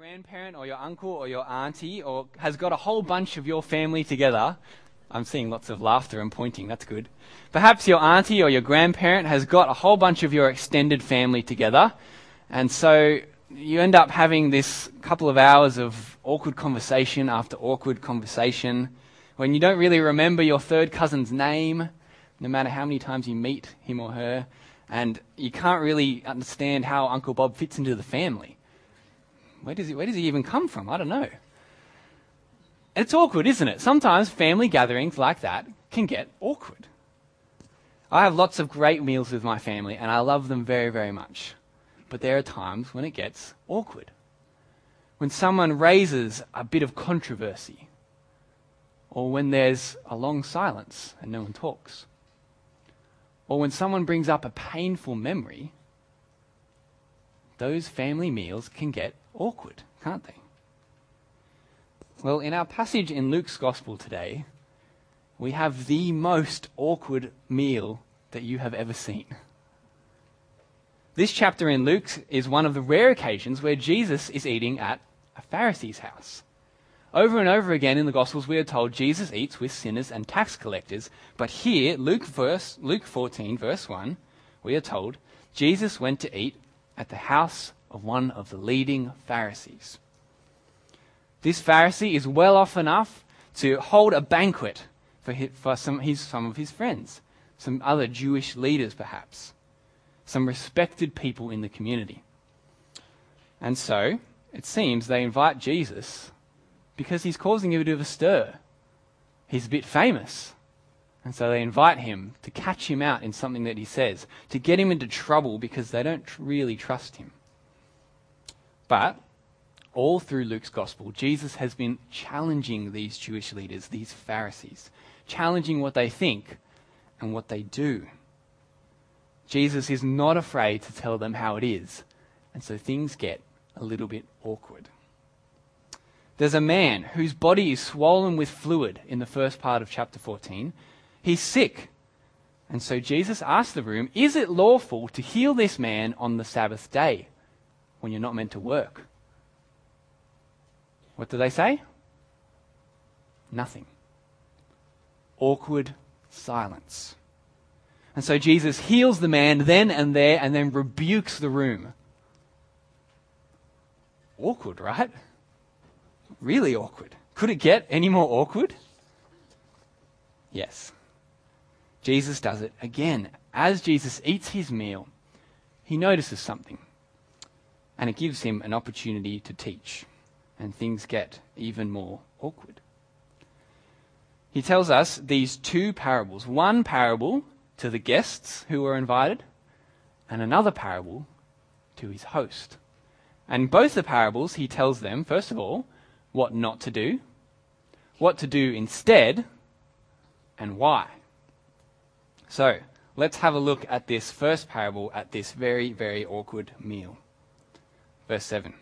grandparent or your uncle or your auntie or has got a whole bunch of your family together, I'm seeing lots of laughter and pointing, that's good. Perhaps your auntie or your grandparent has got a whole bunch of your extended family together, and so you end up having this couple of hours of awkward conversation after awkward conversation when you don't really remember your third cousin's name, no matter how many times you meet him or her, and you can't really understand how Uncle Bob fits into the family. Where does he, where does he even come from? I don't know. It's awkward, isn't it? Sometimes family gatherings like that can get awkward. I have lots of great meals with my family, and I love them very, very much. But there are times when it gets awkward. When someone raises a bit of controversy, or when there's a long silence and no one talks, or when someone brings up a painful memory, those family meals can get awkward, can't they? Well, in our passage in Luke's Gospel today, we have the most awkward meal that you have ever seen. This chapter in Luke is one of the rare occasions where Jesus is eating at a Pharisee's house. Over and over again in the Gospels, we are told Jesus eats with sinners and tax collectors. But here, Luke, verse, Luke 14, verse 1, we are told Jesus went to eat at the house of one of the leading Pharisees. This Pharisee is well off enough to hold a banquet for, his, for some, his, some of his friends, some other Jewish leaders perhaps, some respected people in the community. And so, it seems they invite Jesus because he's causing a bit of a stir. He's a bit famous. And so they invite him to catch him out in something that he says, to get him into trouble because they don't really trust him. But all through Luke's gospel, Jesus has been challenging these Jewish leaders, these Pharisees, challenging what they think and what they do. Jesus is not afraid to tell them how it is, and so things get a little bit awkward. There's a man whose body is swollen with fluid in the first part of chapter 14. He's sick. And so Jesus asks the room, Is it lawful to heal this man on the Sabbath day? When you're not meant to work. What do they say? Nothing. Awkward silence. And so Jesus heals the man then and there and then rebukes the room. Awkward, right? Really awkward. Could it get any more awkward? Yes. Jesus does it again. As Jesus eats his meal, he notices something and it gives him an opportunity to teach, and things get even more awkward. He tells us these two parables one parable to the guests who were invited, and another parable to his host. And both the parables, he tells them, first of all, what not to do, what to do instead, and why. So, let's have a look at this first parable at this very, very awkward meal. Verse 7.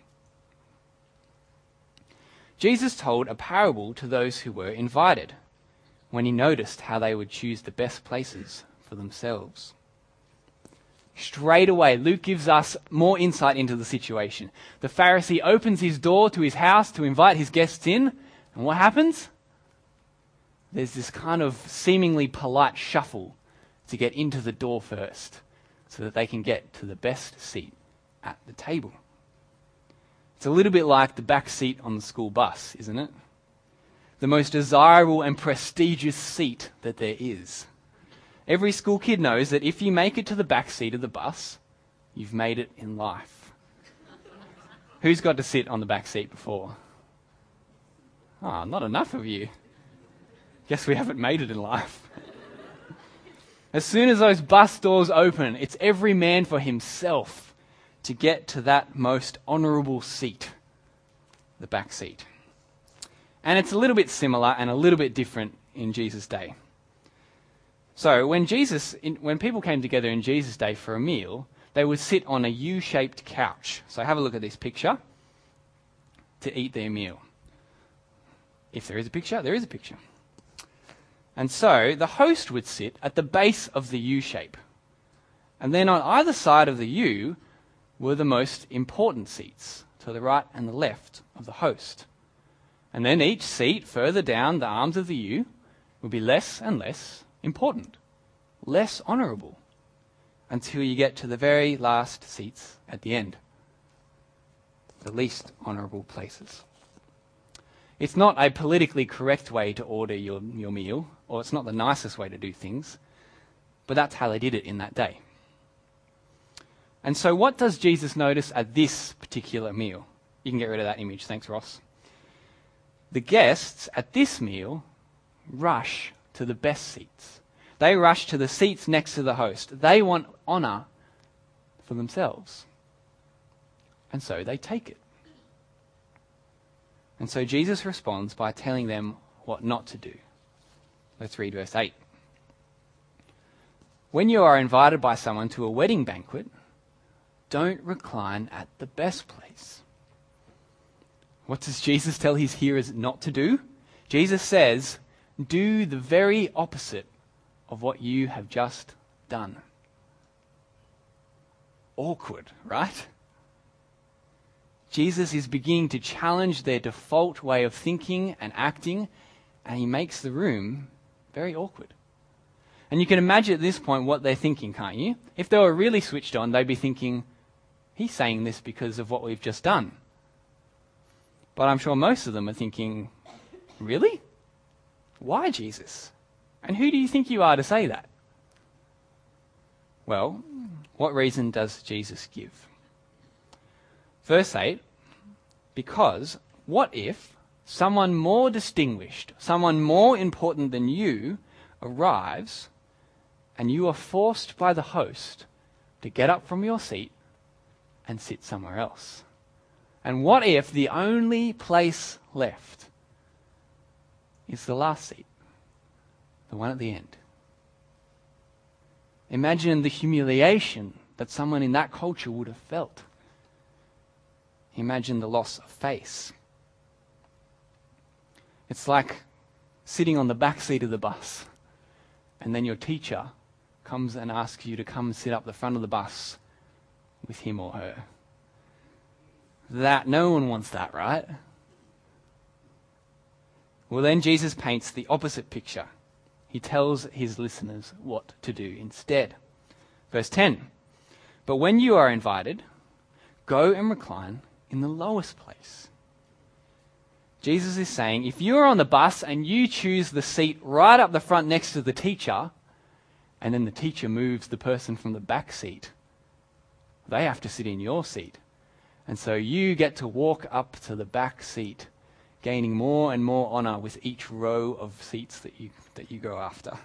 Jesus told a parable to those who were invited when he noticed how they would choose the best places for themselves. Straight away, Luke gives us more insight into the situation. The Pharisee opens his door to his house to invite his guests in, and what happens? There's this kind of seemingly polite shuffle to get into the door first so that they can get to the best seat at the table. It's a little bit like the back seat on the school bus, isn't it? The most desirable and prestigious seat that there is. Every school kid knows that if you make it to the back seat of the bus, you've made it in life. Who's got to sit on the back seat before? Ah, oh, not enough of you. Guess we haven't made it in life. as soon as those bus doors open, it's every man for himself to get to that most honourable seat, the back seat. And it's a little bit similar and a little bit different in Jesus' day. So when Jesus, in, when people came together in Jesus' day for a meal, they would sit on a U-shaped couch. So have a look at this picture to eat their meal. If there is a picture, there is a picture. And so the host would sit at the base of the U shape. And then on either side of the U were the most important seats to the right and the left of the host. And then each seat further down the arms of the U will be less and less important, less honourable, until you get to the very last seats at the end, the least honourable places. It's not a politically correct way to order your, your meal, or it's not the nicest way to do things, but that's how they did it in that day. And so, what does Jesus notice at this particular meal? You can get rid of that image. Thanks, Ross. The guests at this meal rush to the best seats. They rush to the seats next to the host. They want honor for themselves. And so they take it. And so Jesus responds by telling them what not to do. Let's read verse 8. When you are invited by someone to a wedding banquet, don't recline at the best place. What does Jesus tell his hearers not to do? Jesus says, do the very opposite of what you have just done. Awkward, right? Jesus is beginning to challenge their default way of thinking and acting, and he makes the room very awkward. And you can imagine at this point what they're thinking, can't you? If they were really switched on, they'd be thinking, he's saying this because of what we've just done. But I'm sure most of them are thinking, really? Why, Jesus? And who do you think you are to say that? Well, what reason does Jesus give? Verse 8 Because what if someone more distinguished, someone more important than you, arrives and you are forced by the host to get up from your seat and sit somewhere else? And what if the only place left is the last seat, the one at the end? Imagine the humiliation that someone in that culture would have felt. Imagine the loss of face. It's like sitting on the back seat of the bus, and then your teacher comes and asks you to come sit up the front of the bus with him or her. That no one wants that, right? Well, then Jesus paints the opposite picture. He tells his listeners what to do instead. Verse 10 But when you are invited, go and recline in the lowest place. Jesus is saying if you're on the bus and you choose the seat right up the front next to the teacher, and then the teacher moves the person from the back seat, they have to sit in your seat. And so you get to walk up to the back seat, gaining more and more honor with each row of seats that you, that you go after.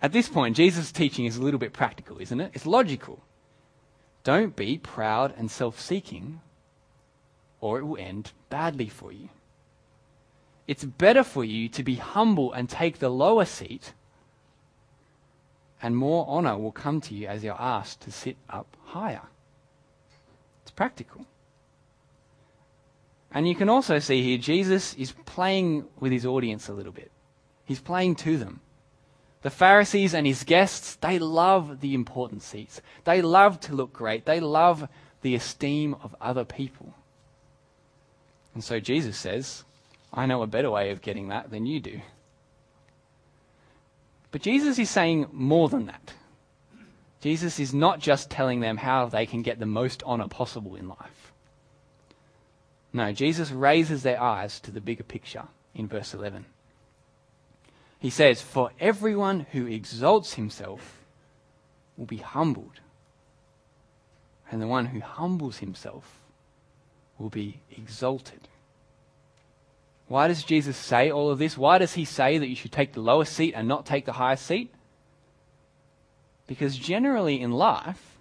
At this point, Jesus' teaching is a little bit practical, isn't it? It's logical. Don't be proud and self seeking, or it will end badly for you. It's better for you to be humble and take the lower seat, and more honor will come to you as you're asked to sit up higher. It's practical. And you can also see here, Jesus is playing with his audience a little bit. He's playing to them. The Pharisees and his guests, they love the important seats. They love to look great. They love the esteem of other people. And so Jesus says, I know a better way of getting that than you do. But Jesus is saying more than that. Jesus is not just telling them how they can get the most honor possible in life. No, Jesus raises their eyes to the bigger picture in verse 11. He says, For everyone who exalts himself will be humbled, and the one who humbles himself will be exalted. Why does Jesus say all of this? Why does he say that you should take the lowest seat and not take the highest seat? Because generally in life,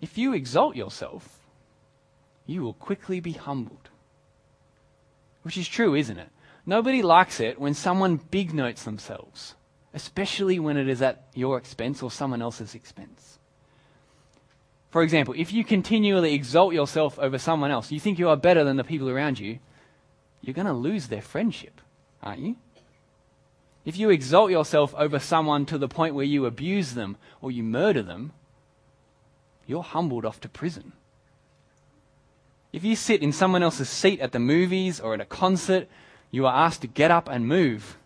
if you exalt yourself, you will quickly be humbled. Which is true, isn't it? Nobody likes it when someone big notes themselves, especially when it is at your expense or someone else's expense. For example, if you continually exalt yourself over someone else, you think you are better than the people around you, you're going to lose their friendship, aren't you? If you exalt yourself over someone to the point where you abuse them or you murder them, you're humbled off to prison. If you sit in someone else's seat at the movies or at a concert, you are asked to get up and move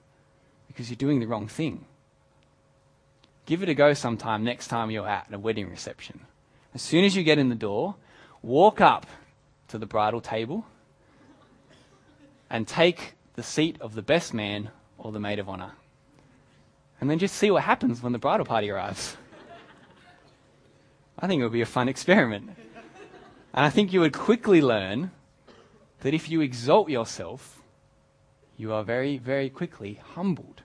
because you're doing the wrong thing. Give it a go sometime next time you're at a wedding reception. As soon as you get in the door, walk up to the bridal table and take the seat of the best man or the maid of honor. And then just see what happens when the bridal party arrives. I think it would be a fun experiment. And I think you would quickly learn that if you exalt yourself, you are very, very quickly humbled.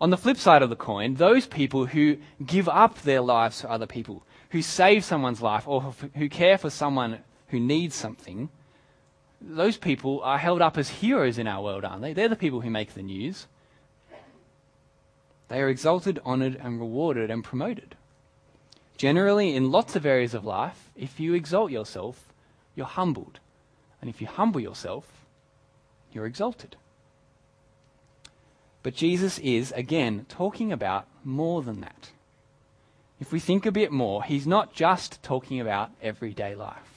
On the flip side of the coin, those people who give up their lives for other people, who save someone's life, or who care for someone who needs something, those people are held up as heroes in our world, aren't they? They're the people who make the news. They are exalted, honored, and rewarded and promoted. Generally, in lots of areas of life, if you exalt yourself, you're humbled. And if you humble yourself, you're exalted. But Jesus is, again, talking about more than that. If we think a bit more, he's not just talking about everyday life.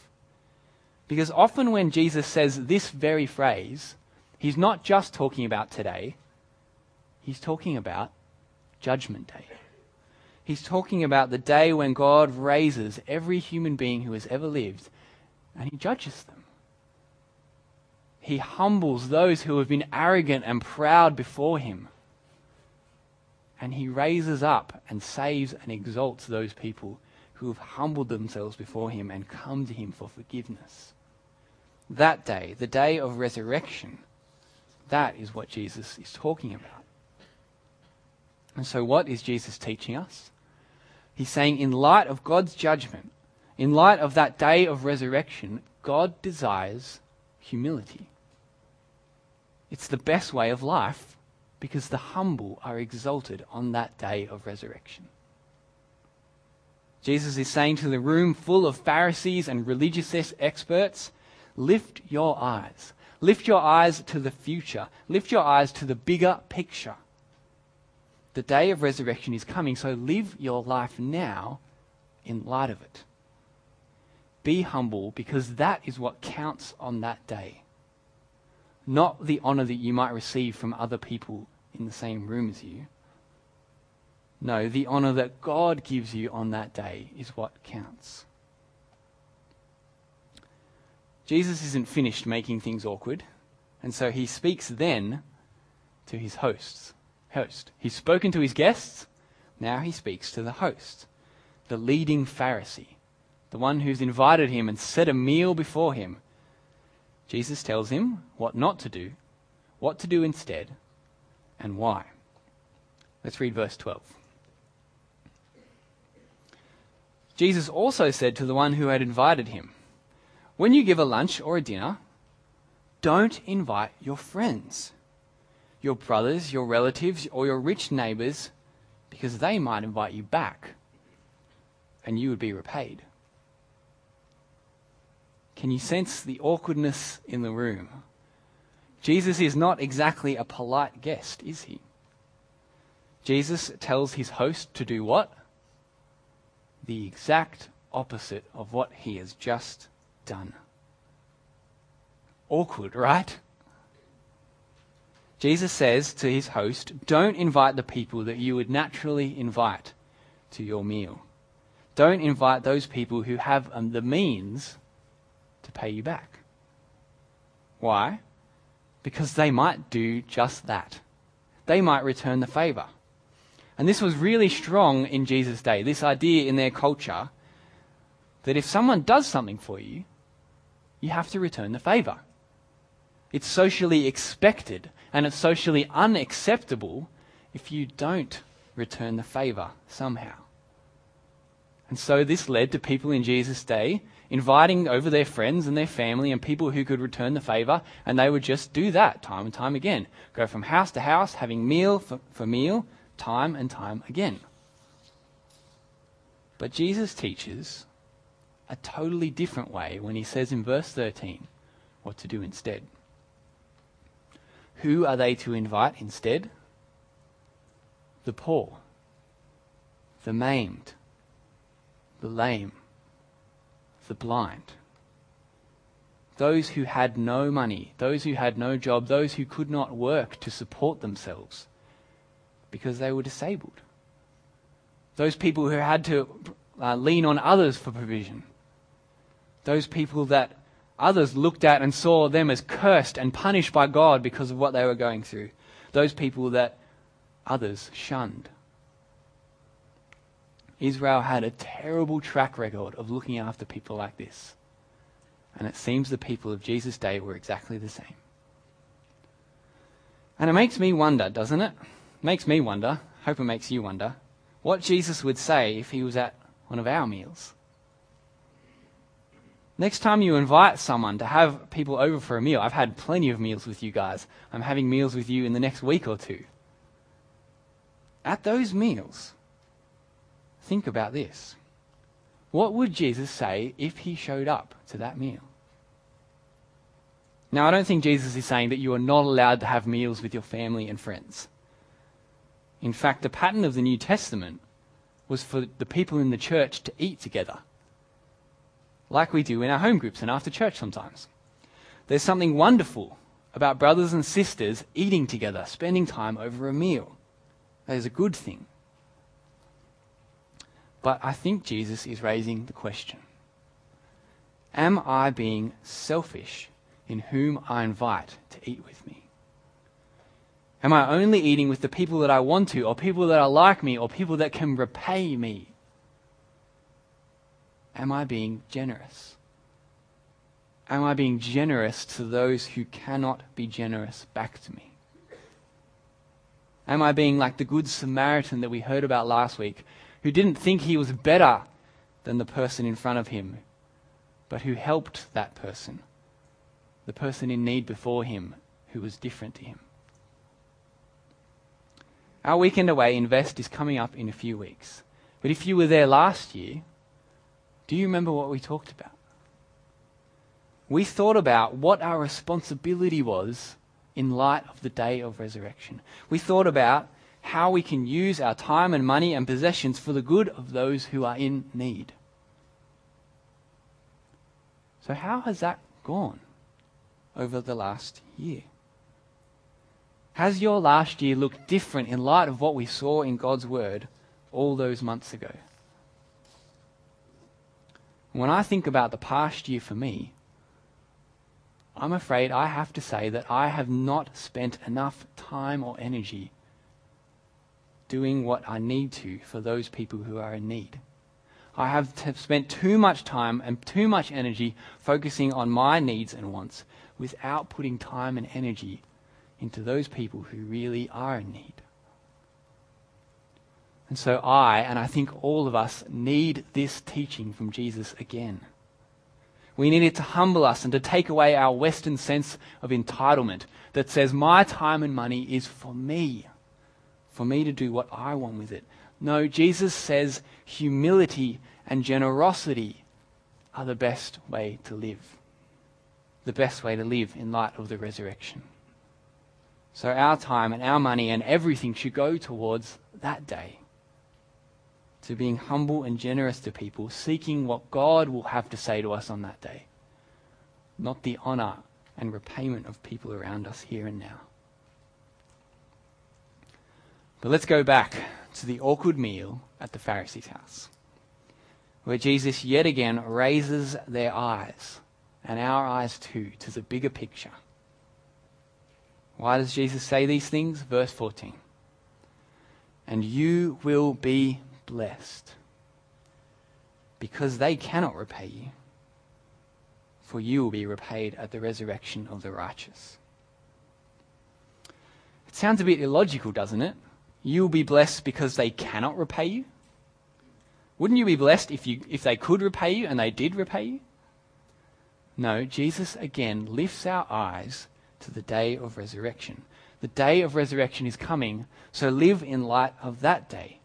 Because often when Jesus says this very phrase, he's not just talking about today, he's talking about Judgment Day. He's talking about the day when God raises every human being who has ever lived and he judges them. He humbles those who have been arrogant and proud before him. And he raises up and saves and exalts those people who have humbled themselves before him and come to him for forgiveness. That day, the day of resurrection, that is what Jesus is talking about. And so, what is Jesus teaching us? He's saying, in light of God's judgment, in light of that day of resurrection, God desires humility. It's the best way of life because the humble are exalted on that day of resurrection. Jesus is saying to the room full of Pharisees and religious experts, lift your eyes. Lift your eyes to the future. Lift your eyes to the bigger picture. The day of resurrection is coming, so live your life now in light of it. Be humble because that is what counts on that day. Not the honor that you might receive from other people in the same room as you. No, the honor that God gives you on that day is what counts. Jesus isn't finished making things awkward, and so he speaks then to his hosts host. He's spoken to his guests, now he speaks to the host, the leading Pharisee, the one who's invited him and set a meal before him. Jesus tells him what not to do, what to do instead, and why. Let's read verse 12. Jesus also said to the one who had invited him, When you give a lunch or a dinner, don't invite your friends your brothers, your relatives, or your rich neighbors because they might invite you back and you would be repaid. Can you sense the awkwardness in the room? Jesus is not exactly a polite guest, is he? Jesus tells his host to do what? The exact opposite of what he has just done. Awkward, right? Jesus says to his host, Don't invite the people that you would naturally invite to your meal. Don't invite those people who have um, the means to pay you back. Why? Because they might do just that. They might return the favor. And this was really strong in Jesus' day, this idea in their culture that if someone does something for you, you have to return the favor. It's socially expected and it's socially unacceptable if you don't return the favor somehow. And so this led to people in Jesus' day inviting over their friends and their family and people who could return the favor, and they would just do that time and time again. Go from house to house, having meal for, for meal, time and time again. But Jesus teaches a totally different way when he says in verse 13 what to do instead. Who are they to invite instead? The poor, the maimed, the lame, the blind, those who had no money, those who had no job, those who could not work to support themselves because they were disabled, those people who had to uh, lean on others for provision, those people that others looked at and saw them as cursed and punished by God because of what they were going through, those people that others shunned. Israel had a terrible track record of looking after people like this. And it seems the people of Jesus' day were exactly the same. And it makes me wonder, doesn't it? Makes me wonder, hope it makes you wonder, what Jesus would say if he was at one of our meals. Next time you invite someone to have people over for a meal, I've had plenty of meals with you guys. I'm having meals with you in the next week or two. At those meals, think about this. What would Jesus say if he showed up to that meal? Now, I don't think Jesus is saying that you are not allowed to have meals with your family and friends. In fact, the pattern of the New Testament was for the people in the church to eat together, like we do in our home groups and after church sometimes. There's something wonderful about brothers and sisters eating together, spending time over a meal. That is a good thing. But I think Jesus is raising the question Am I being selfish in whom I invite to eat with me? Am I only eating with the people that I want to, or people that are like me, or people that can repay me? Am I being generous? Am I being generous to those who cannot be generous back to me? Am I being like the Good Samaritan that we heard about last week, who didn't think he was better than the person in front of him, but who helped that person, the person in need before him, who was different to him? Our weekend away Invest is coming up in a few weeks. But if you were there last year, do you remember what we talked about? We thought about what our responsibility was in light of the day of resurrection. We thought about how we can use our time and money and possessions for the good of those who are in need. So, how has that gone over the last year? Has your last year looked different in light of what we saw in God's Word all those months ago? When I think about the past year for me, I'm afraid I have to say that I have not spent enough time or energy doing what I need to for those people who are in need. I have spent too much time and too much energy focusing on my needs and wants without putting time and energy into those people who really are in need. And so I, and I think all of us, need this teaching from Jesus again. We need it to humble us and to take away our Western sense of entitlement that says, my time and money is for me, for me to do what I want with it. No, Jesus says humility and generosity are the best way to live. The best way to live in light of the resurrection. So our time and our money and everything should go towards that day. To being humble and generous to people, seeking what God will have to say to us on that day, not the honor and repayment of people around us here and now. But let's go back to the awkward meal at the Pharisee's house, where Jesus yet again raises their eyes, and our eyes too, to the bigger picture why does Jesus say these things? Verse 14. And you will be blessed because they cannot repay you, for you will be repaid at the resurrection of the righteous. It sounds a bit illogical, doesn't it? You will be blessed because they cannot repay you? Wouldn't you be blessed if, you, if they could repay you and they did repay you? No, Jesus again lifts our eyes to the day of resurrection. The day of resurrection is coming, so live in light of that day.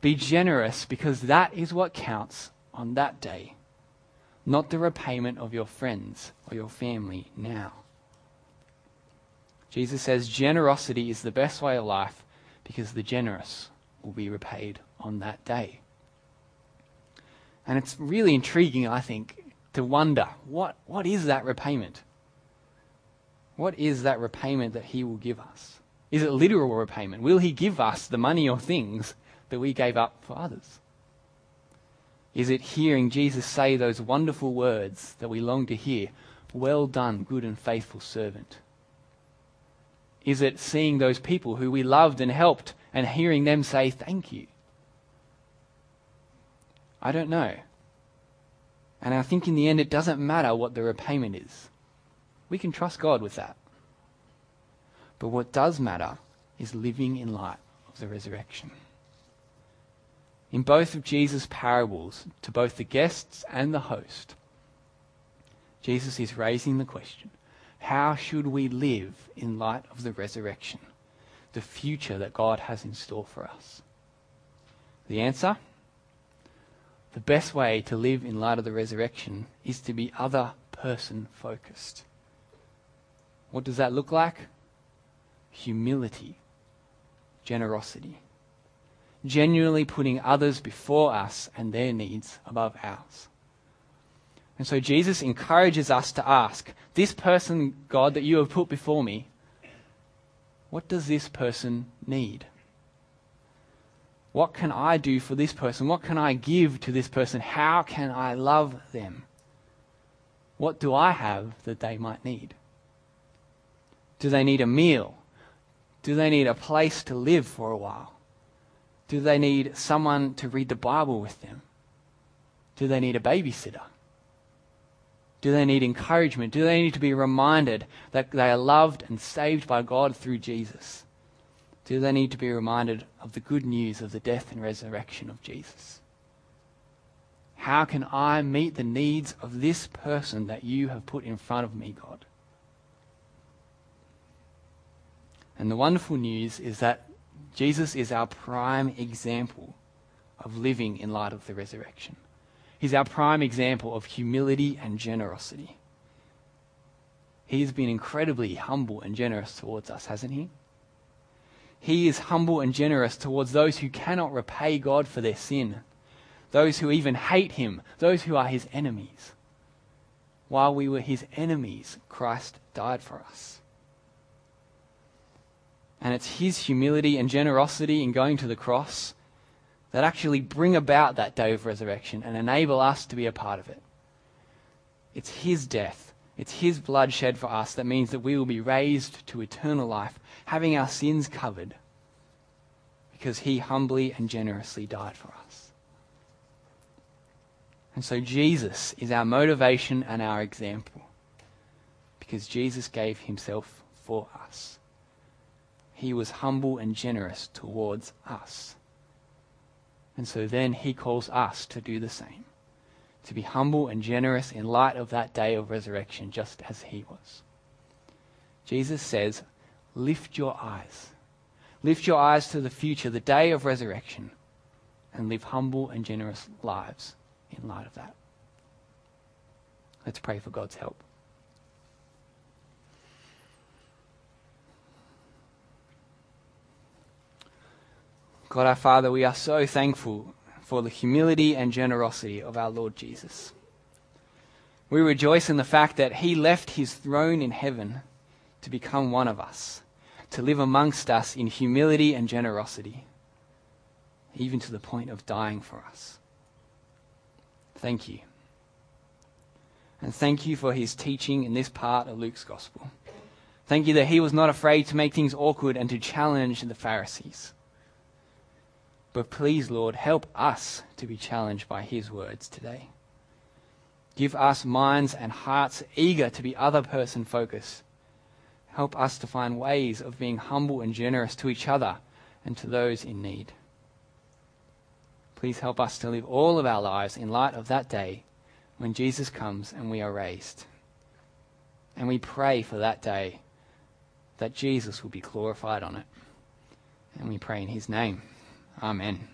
Be generous because that is what counts on that day, not the repayment of your friends or your family now. Jesus says generosity is the best way of life because the generous will be repaid on that day. And it's really intriguing, I think, to wonder what, what is that repayment? What is that repayment that he will give us? Is it literal repayment? Will he give us the money or things that we gave up for others? Is it hearing Jesus say those wonderful words that we long to hear? Well done, good and faithful servant. Is it seeing those people who we loved and helped and hearing them say thank you? I don't know. And I think in the end, it doesn't matter what the repayment is. We can trust God with that. But what does matter is living in light of the resurrection. In both of Jesus' parables, to both the guests and the host, Jesus is raising the question how should we live in light of the resurrection, the future that God has in store for us? The answer? The best way to live in light of the resurrection is to be other person focused. What does that look like? Humility, generosity, genuinely putting others before us and their needs above ours. And so Jesus encourages us to ask this person, God, that you have put before me, what does this person need? What can I do for this person? What can I give to this person? How can I love them? What do I have that they might need? Do they need a meal? Do they need a place to live for a while? Do they need someone to read the Bible with them? Do they need a babysitter? Do they need encouragement? Do they need to be reminded that they are loved and saved by God through Jesus? do they need to be reminded of the good news of the death and resurrection of Jesus? How can I meet the needs of this person that you have put in front of me, God? And the wonderful news is that Jesus is our prime example of living in light of the resurrection. He's our prime example of humility and generosity. He's been incredibly humble and generous towards us, hasn't he? He is humble and generous towards those who cannot repay God for their sin, those who even hate him, those who are his enemies. While we were his enemies, Christ died for us. And it's his humility and generosity in going to the cross that actually bring about that day of resurrection and enable us to be a part of it. It's his death, it's his blood shed for us that means that we will be raised to eternal life having our sins covered because he humbly and generously died for us. And so Jesus is our motivation and our example because Jesus gave himself for us. He was humble and generous towards us. And so then he calls us to do the same, to be humble and generous in light of that day of resurrection, just as he was. Jesus says, Lift your eyes. Lift your eyes to the future, the day of resurrection, and live humble and generous lives in light of that. Let's pray for God's help. God our Father, we are so thankful for the humility and generosity of our Lord Jesus. We rejoice in the fact that he left his throne in heaven to become one of us, to live amongst us in humility and generosity, even to the point of dying for us. Thank you. And thank you for his teaching in this part of Luke's gospel. Thank you that he was not afraid to make things awkward and to challenge the Pharisees. But please, Lord, help us to be challenged by his words today. Give us minds and hearts eager to be other person focused Help us to find ways of being humble and generous to each other and to those in need. Please help us to live all of our lives in light of that day when Jesus comes and we are raised. And we pray for that day that Jesus will be glorified on it. And we pray in his name. Amen.